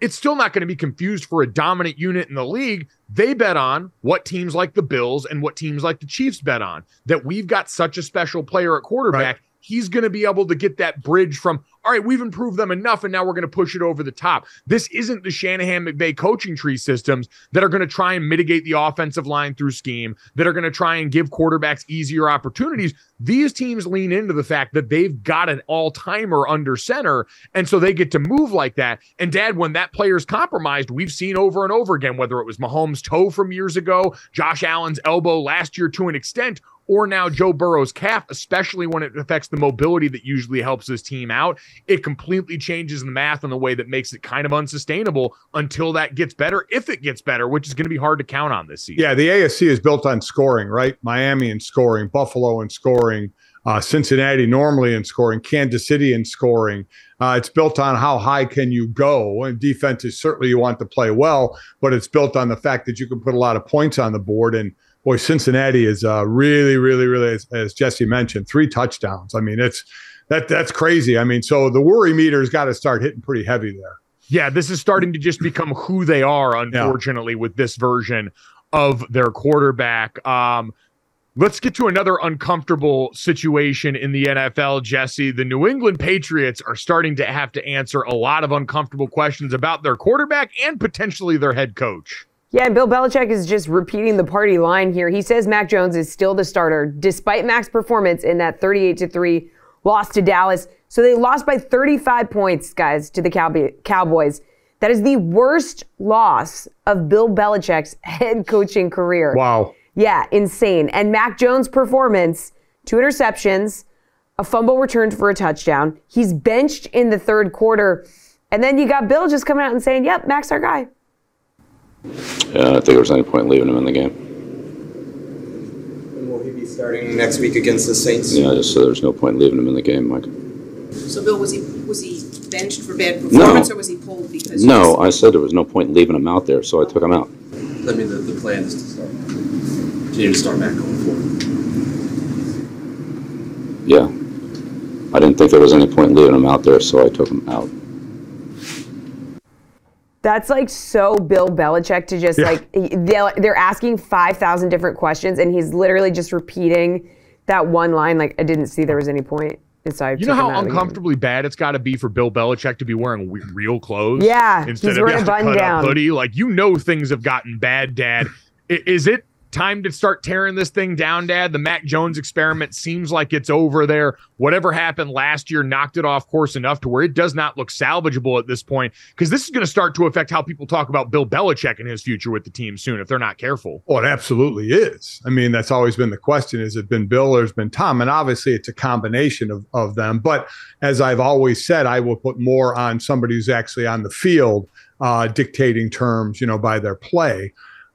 Speaker 1: it's still not going to be confused for a dominant unit in the league. They bet on what teams like the Bills and what teams like the Chiefs bet on that we've got such a special player at quarterback. He's going to be able to get that bridge from, all right, we've improved them enough, and now we're going to push it over the top. This isn't the Shanahan McVay coaching tree systems that are going to try and mitigate the offensive line through scheme, that are going to try and give quarterbacks easier opportunities. These teams lean into the fact that they've got an all timer under center, and so they get to move like that. And dad, when that player's compromised, we've seen over and over again, whether it was Mahomes' toe from years ago, Josh Allen's elbow last year to an extent, or now Joe Burrow's calf, especially when it affects the mobility that usually helps his team out, it completely changes the math in the way that makes it kind of unsustainable until that gets better, if it gets better, which is going to be hard to count on this season.
Speaker 5: Yeah, the AFC is built on scoring, right? Miami in scoring, Buffalo in scoring, uh, Cincinnati normally in scoring, Kansas City in scoring. Uh, it's built on how high can you go, and defense is certainly you want to play well, but it's built on the fact that you can put a lot of points on the board. And boy, Cincinnati is uh, really, really, really, as, as Jesse mentioned, three touchdowns. I mean, it's that that's crazy. I mean, so the worry meter's got to start hitting pretty heavy there.
Speaker 1: Yeah, this is starting to just become who they are, unfortunately, with this version of their quarterback. Um, let's get to another uncomfortable situation in the NFL, Jesse. The New England Patriots are starting to have to answer a lot of uncomfortable questions about their quarterback and potentially their head coach.
Speaker 4: Yeah, and Bill Belichick is just repeating the party line here. He says Mac Jones is still the starter despite Mac's performance in that 38 to 3 loss to Dallas. So they lost by 35 points, guys, to the Cowboy- Cowboys. That is the worst loss of Bill Belichick's head coaching career.
Speaker 5: Wow.
Speaker 4: Yeah, insane. And Mac Jones' performance, two interceptions, a fumble returned for a touchdown. He's benched in the third quarter. And then you got Bill just coming out and saying, yep, Mac's our guy.
Speaker 9: Yeah, I don't think there was any point leaving him in the game.
Speaker 10: Will he be starting next week against the Saints?
Speaker 9: Yeah, just so there's no point leaving him in the game, Mike.
Speaker 10: So Bill, was he, was he benched for bad performance or was he pulled because?
Speaker 9: No, I said there was no point in leaving him out there, so I took him out.
Speaker 11: I mean, the, the plan is to start, continue to start back going forward.
Speaker 9: Yeah. I didn't think there was any point in leaving him out there, so I took him out.
Speaker 4: That's like so Bill Belichick to just
Speaker 5: Yeah.
Speaker 4: like they're they're asking five thousand different questions and he's literally just repeating that one line. Like I didn't see there was any point. And so I
Speaker 1: You know how uncomfortably bad it's got to be for Bill Belichick to be wearing w- real clothes?
Speaker 4: Yeah,
Speaker 1: instead
Speaker 4: he's
Speaker 1: of
Speaker 4: wearing a button-down.
Speaker 1: hoodie. Like you know things have gotten bad, Dad. Is it time to start tearing this thing down, Dad? The Mac Jones experiment seems like it's over there. Whatever happened last year knocked it off course enough to where it does not look salvageable at this point. Because this is going to start to affect how people talk about Bill Belichick and his future with the team soon if they're not careful.
Speaker 5: Well, it absolutely is. I mean, that's always been the question: Has it been Bill or has been Tom? And obviously, it's a combination of of them. But as I've always said, I will put more on somebody who's actually on the field, uh, dictating terms, you know, by their play.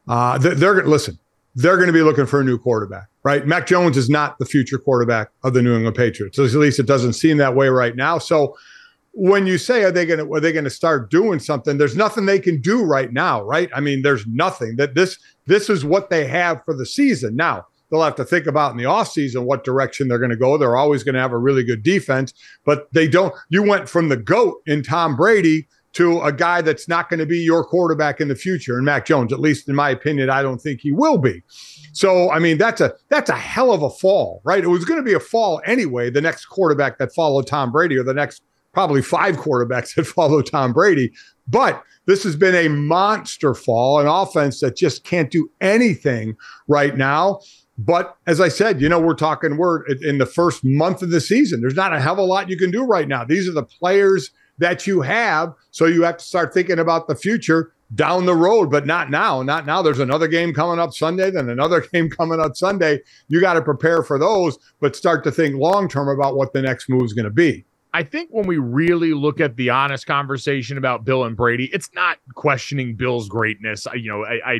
Speaker 5: Uh, they're, they're listen. They're going to be looking for a new quarterback, right? Mac Jones is not the future quarterback of the New England Patriots. At least it doesn't seem that way right now. So when you say are they going to are they going to start doing something there's nothing they can do right now right i mean there's nothing that this this is what they have for the season now they'll have to think about in the offseason what direction they're going to go they're always going to have a really good defense but they don't you went from the goat in tom brady to a guy that's not going to be your quarterback in the future and mac jones at least in my opinion i don't think he will be so I mean that's a that's a hell of a fall, right? It was going to be a fall anyway. The next quarterback that followed Tom Brady, or the next probably five quarterbacks that follow Tom Brady, but this has been a monster fall, an offense that just can't do anything right now. But as I said, you know, we're talking we're in the first month of the season. There's not a hell of a lot you can do right now. These are the players that you have, so you have to start thinking about the future down the road, but not now. Not now. There's another game coming up Sunday, then another game coming up Sunday. You got to prepare for those, but start to think long term about what the next move is going to be.
Speaker 1: I think when we really look at the honest conversation about Bill and Brady, it's not questioning Bill's greatness. I, you know, I, I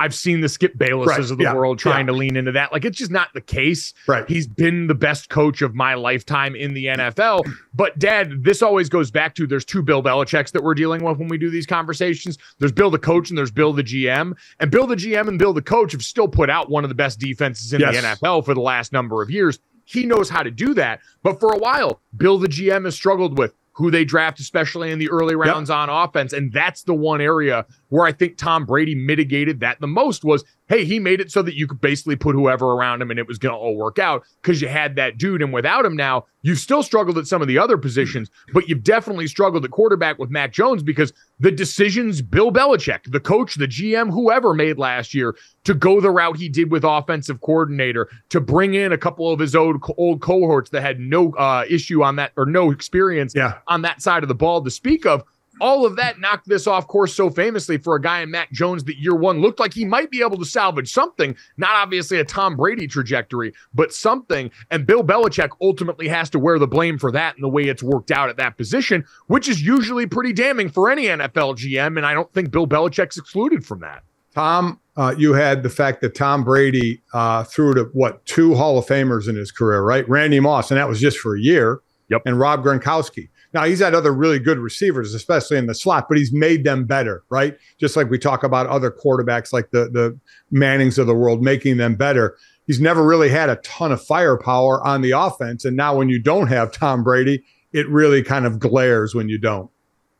Speaker 1: I've seen the Skip Baylesses
Speaker 5: Right,
Speaker 1: of the
Speaker 5: yeah,
Speaker 1: world trying
Speaker 5: yeah.
Speaker 1: to lean into that. Like it's just not the case.
Speaker 5: Right.
Speaker 1: He's been the best coach of my lifetime in the NFL. But Dad, this always goes back to there's two Bill Belichick's that we're dealing with when we do these conversations. There's Bill the coach and there's Bill the GM. And Bill the GM and Bill the coach have still put out one of the best defenses in
Speaker 5: Yes.
Speaker 1: the NFL for the last number of years. He knows how to do that. But for a while, Bill the GM has struggled with who they draft, especially in the early rounds on offense. And that's the one area where I think Tom Brady mitigated that the most was, hey, he made it so that you could basically put whoever around him and it was going to all work out because you had that dude. And without him now, you've still struggled at some of the other positions, but you've definitely struggled at quarterback with Mac Jones because the decisions Bill Belichick, the coach, the GM, whoever made last year to go the route he did with offensive coordinator, to bring in a couple of his old, old cohorts that had no uh, issue on that or no experience
Speaker 5: Yeah.
Speaker 1: on that side of the ball to speak of. All of that knocked this off course so famously for a guy in Mac Jones that year one looked like he might be able to salvage something, not obviously a Tom Brady trajectory, but something. And Bill Belichick ultimately has to wear the blame for that and the way it's worked out at that position, which is usually pretty damning for any NFL GM. And I don't think Bill Belichick's excluded from that.
Speaker 5: Tom, uh, you had the fact that Tom Brady uh, threw to what two Hall of Famers in his career, right? Randy Moss, and that was just for a year.
Speaker 1: Yep.
Speaker 5: And Rob Gronkowski. Now he's had other really good receivers, especially in the slot, but he's made them better, right? Just like we talk about other quarterbacks like the the Mannings of the world, making them better. He's never really had a ton of firepower on the offense, and now when you don't have Tom Brady, it really kind of glares when you don't.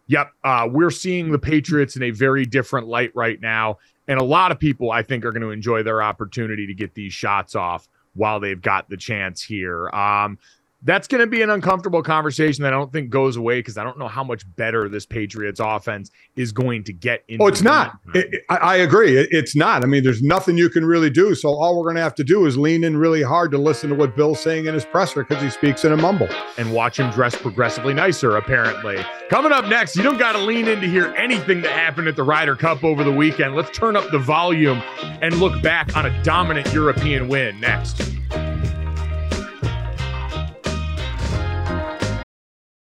Speaker 1: Yep. Uh, we're seeing the Patriots in a very different light right now. And a lot of people, I think, are going to enjoy their opportunity to get these shots off while they've got the chance here. Um, that's going to be an uncomfortable conversation that I don't think goes away because I don't know how much better this Patriots offense is going to get. In
Speaker 5: Oh, it's not. It- it- I, I agree. It- it's not. I mean, there's nothing you can really do. So all we're going to have to do is lean in really hard to listen to what Bill's saying in his presser because he speaks in a mumble.
Speaker 1: and watch him dress progressively nicer, apparently. Coming up next, you don't got to lean in to hear anything that happened at the Ryder Cup over the weekend. Let's turn up the volume and look back on a dominant European win next.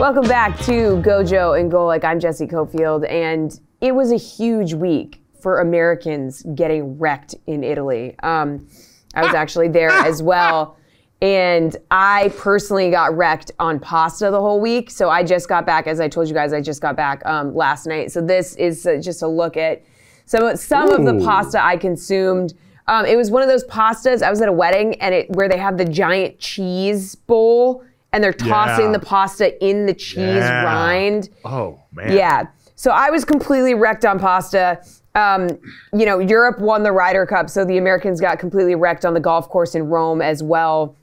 Speaker 4: Welcome back to Gojo and Golic. I'm Jesse Cofield, and it was a huge week for Americans getting wrecked in Italy. Um, I was actually there as well. And I personally got wrecked on pasta the whole week. So I just got back, as I told you guys, I just got back um, last night. So this is uh, just a look at some, some of the pasta I consumed. Um, it was one of those pastas. I was at a wedding and it where they have the giant cheese bowl and they're tossing
Speaker 1: Yeah.
Speaker 4: the pasta in the cheese
Speaker 1: Yeah.
Speaker 4: rind.
Speaker 1: Oh man.
Speaker 4: Yeah. So I was completely wrecked on pasta. Um, you know, Europe won the Ryder Cup, so the Americans got completely wrecked on the golf course in Rome as well.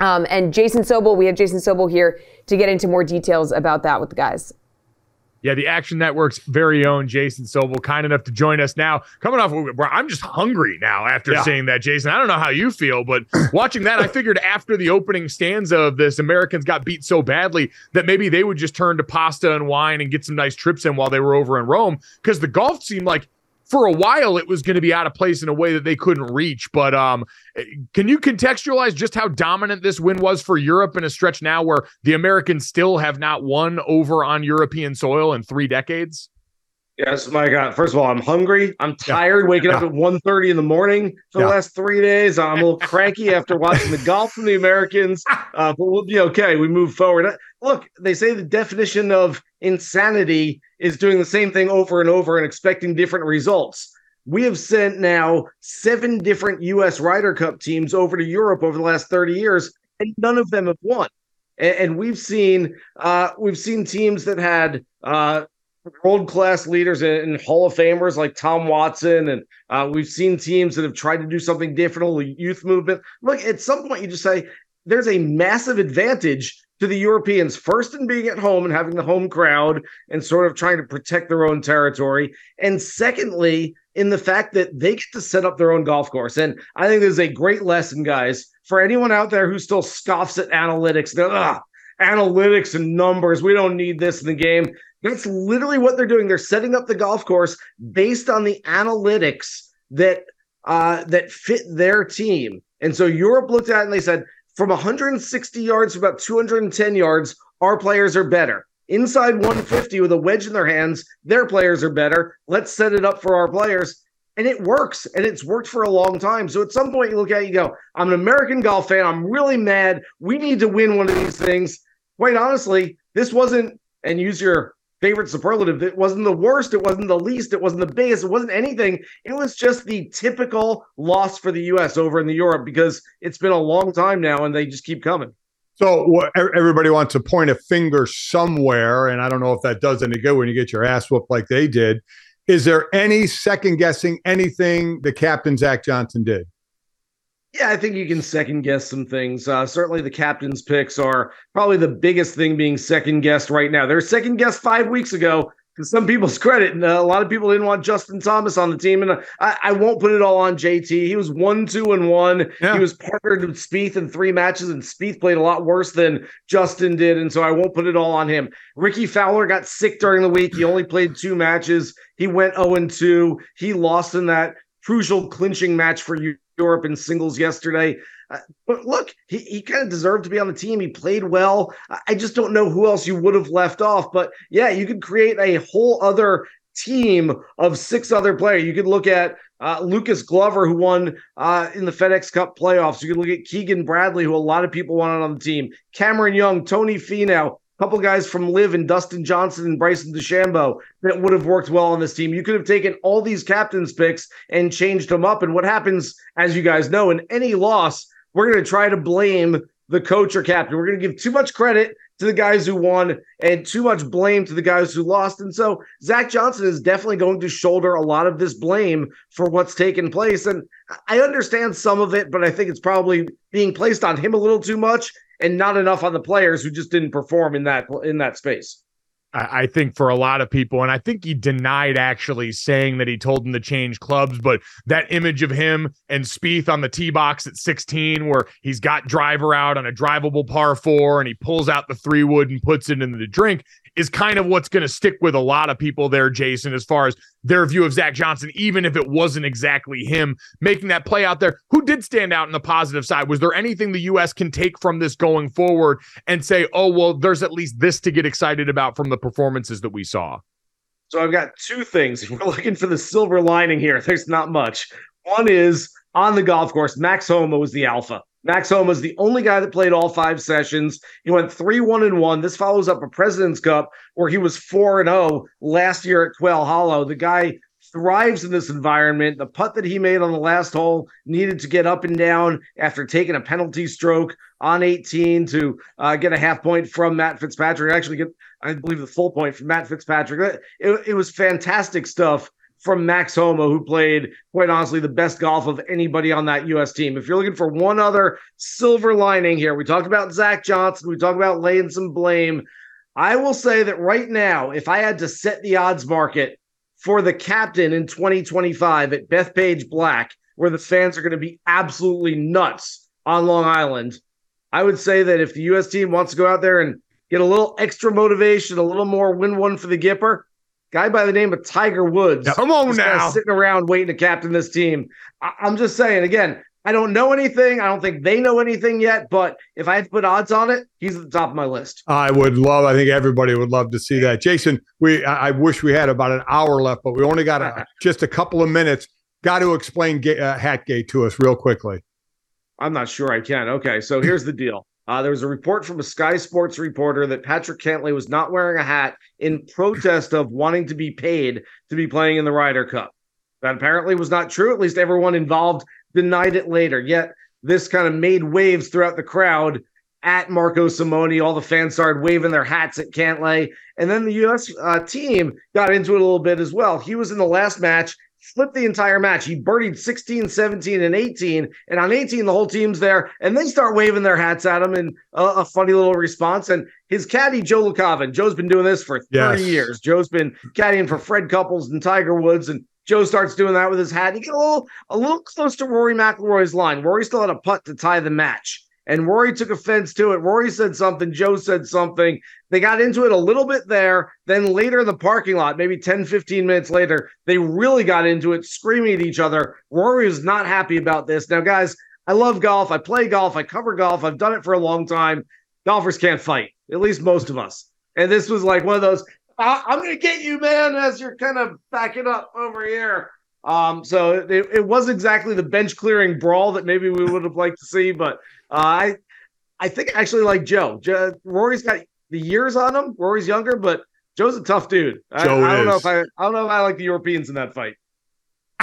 Speaker 4: Um, and Jason Sobel, we have Jason Sobel here to get into more details about that with the guys.
Speaker 1: Yeah, the Action Network's very own Jason Sobel, kind enough to join us now. Coming off, I'm just hungry now after
Speaker 12: Yeah.
Speaker 1: seeing that, Jason. I don't know how you feel, but watching that, I figured after the opening stanza of this, Americans got beat so badly that maybe they would just turn to pasta and wine and get some nice trips in while they were over in Rome because the golf seemed like for a while it was going to be out of place in a way that they couldn't reach. But um, can you contextualize just how dominant this win was for Europe in a stretch now where the Americans still have not won over on European soil in three decades?
Speaker 13: Yes, my God. First of all, I'm hungry. I'm tired waking up
Speaker 1: Yeah.
Speaker 13: at 1.30 in the morning for
Speaker 1: Yeah.
Speaker 13: the last three days. I'm a little cranky after watching the golf from the Americans, uh, but we'll be okay. We move forward. Uh, Look, they say the definition of insanity is doing the same thing over and over and expecting different results. We have sent now seven different U.S. Ryder Cup teams over to Europe over the last 30 years, and none of them have won. And, and we've seen uh, we've seen teams that had uh, world class leaders and, Hall of Famers like Tom Watson, and uh, we've seen teams that have tried to do something different. The youth movement. Look, at some point, you just say there's a massive advantage to the Europeans. First, in being at home and having the home crowd, and sort of trying to protect their own territory, and secondly, in the fact that they get to set up their own golf course. And I think this is a great lesson, guys, for anyone out there who still scoffs at analytics. "Ugh, analytics and numbers. We don't need this in the game. That's literally what they're doing. They're setting up the golf course based on the analytics that uh, that fit their team. And so Europe looked at it and they said, from 160 yards to about 210 yards, our players are better. Inside 150 with a wedge in their hands, their players are better. Let's set it up for our players. And it works. And it's worked for a long time. So at some point, you look at it, you go, I'm an American golf fan. I'm really mad. We need to win one of these things. Quite honestly, this wasn't, and use your favorite superlative, it wasn't the worst. It wasn't the least. It wasn't the biggest. It wasn't anything. It was just the typical loss for the U.S. over in the Europe because it's been a long time now and they just keep coming.
Speaker 5: So everybody wants to point a finger somewhere, and I don't know if that does any good when you get your ass whooped like they did. Is there any second guessing anything the captain Zach Johnson did?
Speaker 13: Yeah, I think you can second guess some things. Uh, certainly, the captain's picks are probably the biggest thing being second guessed right now. They're second guessed five weeks ago. To some people's credit, and uh, a lot of people didn't want Justin Thomas on the team, and uh, I, I won't put it all on JT. He was one, two, and one. He was partnered with Spieth in three matches, and Spieth played a lot worse than Justin did, and so I won't put it all on him. Rickie Fowler got sick during the week. He only played two matches. He went 0 and 2. He lost in that crucial clinching match for Eu- Europe in singles yesterday. Uh, but look, he, he kind of deserved to be on the team. He played well. I- just don't know who else you would have left off. But yeah, you could create a whole other team of six other players. You could look at uh, Lucas Glover, who won uh, in the FedEx Cup playoffs. You could look at Keegan Bradley, who a lot of people wanted on the team. Cameron Young, Tony Finau, couple guys from LIV and Dustin Johnson and Bryson DeChambeau that would have worked well on this team. You could have taken all these captains' picks and changed them up. And what happens, as you guys know, in any loss, we're going to try to blame the coach or captain. We're going to give too much credit to the guys who won and too much blame to the guys who lost. And so Zach Johnson is definitely going to shoulder a lot of this blame for what's taken place. And I understand some of it, but I think it's probably being placed on him a little too much and not enough on the players who just didn't perform in that in that space.
Speaker 1: I, think for a lot of people, and I think he denied actually saying that he told them to change clubs, but that image of him and Spieth on the tee box at 16, where he's got driver out on a drivable par four and he pulls out the three wood and puts it into the drink, is kind of what's going to stick with a lot of people there, Jason, as far as their view of Zach Johnson, even if it wasn't exactly him making that play out there. Who did stand out in the positive side? Was there anything the U.S. can take from this going forward and say, oh, well, there's at least this to get excited about from the performances that we saw?
Speaker 13: So I've got two things. If we're looking for the silver lining here, there's not much. One is on the golf course, Max Homa was the alpha. Max Homa is the only guy that played all five sessions. He went 3 1 and 1. This follows up a President's Cup where he was 4 and 0 last year at Quail Hollow. The guy thrives in this environment. The putt that he made on the last hole needed to get up and down after taking a penalty stroke on 18 to uh, get a half point from Matt Fitzpatrick. Actually, get, I believe, the full point from Matt Fitzpatrick. It, it was fantastic stuff from Max Homa, who played, quite honestly, the best golf of anybody on that U.S. team. If you're looking for one other silver lining here, we talked about Zach Johnson, we talked about laying some blame. I will say that right now, if I had to set the odds market for the captain in 2025 at Bethpage Black, where the fans are going to be absolutely nuts on Long Island, I would say that if the U.S. team wants to go out there and get a little extra motivation, a little more win one for the Gipper, guy by the name of Tiger Woods.
Speaker 1: Come on now,
Speaker 13: sitting around waiting to captain this team. I- I'm just saying again. I don't know anything. I don't think they know anything yet. But if I had to put odds on it, he's at the top of my list.
Speaker 5: I would love. I think everybody would love to see that. Jason, we. I, I wish we had about an hour left, but we only got a, just a couple of minutes. Got to explain uh, Hatgate to us real quickly.
Speaker 13: I'm not sure I can. Okay, so here's the deal. Uh, there was a report from a Sky Sports reporter that Patrick Cantlay was not wearing a hat in protest of wanting to be paid to be playing in the Ryder Cup. That apparently was not true. At least everyone involved denied it later. Yet this kind of made waves throughout the crowd at Marco Simone. All the fans started waving their hats at Cantlay. And then the U.S. Uh, team got into it a little bit as well. He was in the last match flipped the entire match. He birdied 16, 17, and 18. And on 18, the whole team's there. And they start waving their hats at him in a, a funny little response. And his caddy, Joe LaCava, Joe's been doing this for 30
Speaker 5: Yes.
Speaker 13: years. Joe's been caddying for Fred Couples and Tiger Woods. And Joe starts doing that with his hat. He get a little, a little close to Rory McIlroy's line. Rory still had a putt to tie the match. And Rory took offense to it. Rory said something. Joe said something. They got into it a little bit there. Then later in the parking lot, maybe 10, 15 minutes later, they really got into it, screaming at each other. Rory was not happy about this. Now, guys, I love golf. I play golf. I cover golf. I've done it for a long time. Golfers can't fight, at least most of us. And this was like one of those, "I- I'm going to get you, man, as you're kind of backing up over here. Um, so it, it was exactly the bench clearing brawl that maybe we would have liked to see, but I I think I actually like Joe. Joe. Rory's got the years on him. Rory's younger, but Joe's a tough dude. I,
Speaker 5: Joe
Speaker 13: I don't know if I I don't know if I like the Europeans in that fight.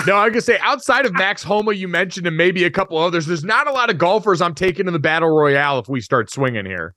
Speaker 1: No, I can say outside of Max Homa, you mentioned, and maybe a couple others, there's not a lot of golfers I'm taking in the battle royale if we start swinging here.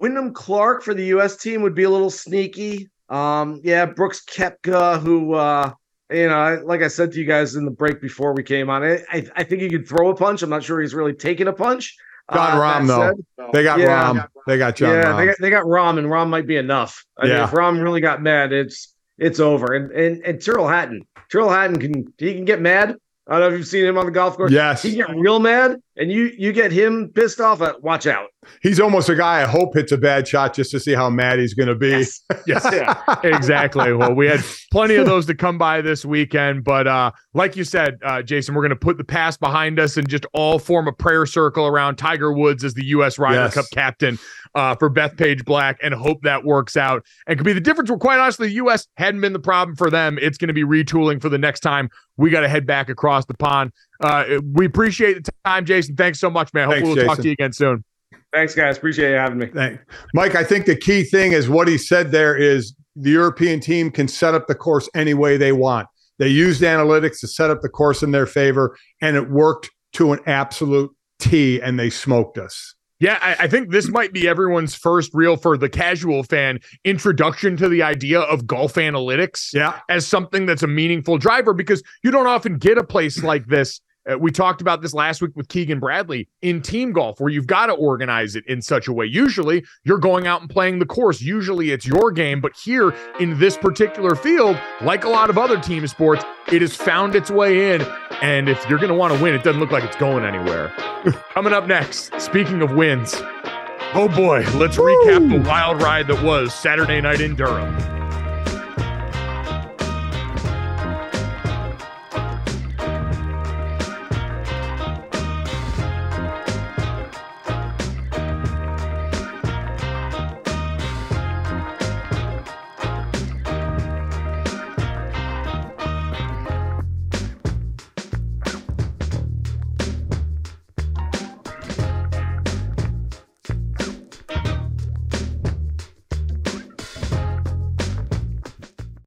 Speaker 13: Wyndham Clark for the U.S. team would be a little sneaky. Um, yeah, Brooks Koepka, who uh, you know, like I said to you guys in the break before we came on, I I, I think he could throw a punch. I'm not sure he's really taking a punch.
Speaker 5: Jon
Speaker 13: Uh, that
Speaker 5: though.
Speaker 13: said-
Speaker 5: They got
Speaker 13: Yeah.
Speaker 5: Rahm. They got Jon
Speaker 13: yeah,
Speaker 5: Rahm.
Speaker 13: they got they got Rahm, and Rahm might be enough. I mean,
Speaker 5: Yeah.
Speaker 13: if Rahm really got mad, it's it's over. And and and Tyrrell Hatton, Tyrrell Hatton can he can get mad. I don't know if you've seen him on the golf course.
Speaker 5: Yes.
Speaker 13: he can get real mad, and you you get him pissed off. At, watch out.
Speaker 5: He's almost a guy I hope hits a bad shot just to see how mad he's going to be.
Speaker 13: Yes.
Speaker 1: Yeah, exactly. Well, we had plenty of those to come by this weekend, but uh, like you said, uh, Jason, we're going to put the past behind us and just all form a prayer circle around Tiger Woods as the U.S. Ryder
Speaker 5: Yes.
Speaker 1: Cup captain uh, for Bethpage Black, and hope that works out and could be the difference. Where quite honestly, the U.S. hadn't been the problem for them. It's going to be retooling for the next time we got to head back across the pond. Uh, we appreciate the time, Jason. Thanks so much, man. Hopefully,
Speaker 5: Thanks,
Speaker 1: we'll talk to you again soon.
Speaker 13: Thanks, guys. Appreciate you having me.
Speaker 5: Thank- Mike, I think the key thing is what he said there is the European team can set up the course any way they want. They used analytics to set up the course in their favor, and it worked to an absolute T, and they smoked us.
Speaker 1: Yeah, I, I think this might be everyone's first real for the casual fan introduction to the idea of golf analytics
Speaker 5: Yeah.
Speaker 1: as something that's a meaningful driver because you don't often get a place like this Uh, we talked about this last week with Keegan Bradley in team golf, where you've got to organize it in such a way. Usually, you're going out and playing the course. Usually, it's your game. But here in this particular field, like a lot of other team sports, it has found its way in. And if you're going to want to win, it doesn't look like it's going anywhere. Coming up next, speaking of wins, oh boy, let's recap the wild ride that was Saturday night in Durham.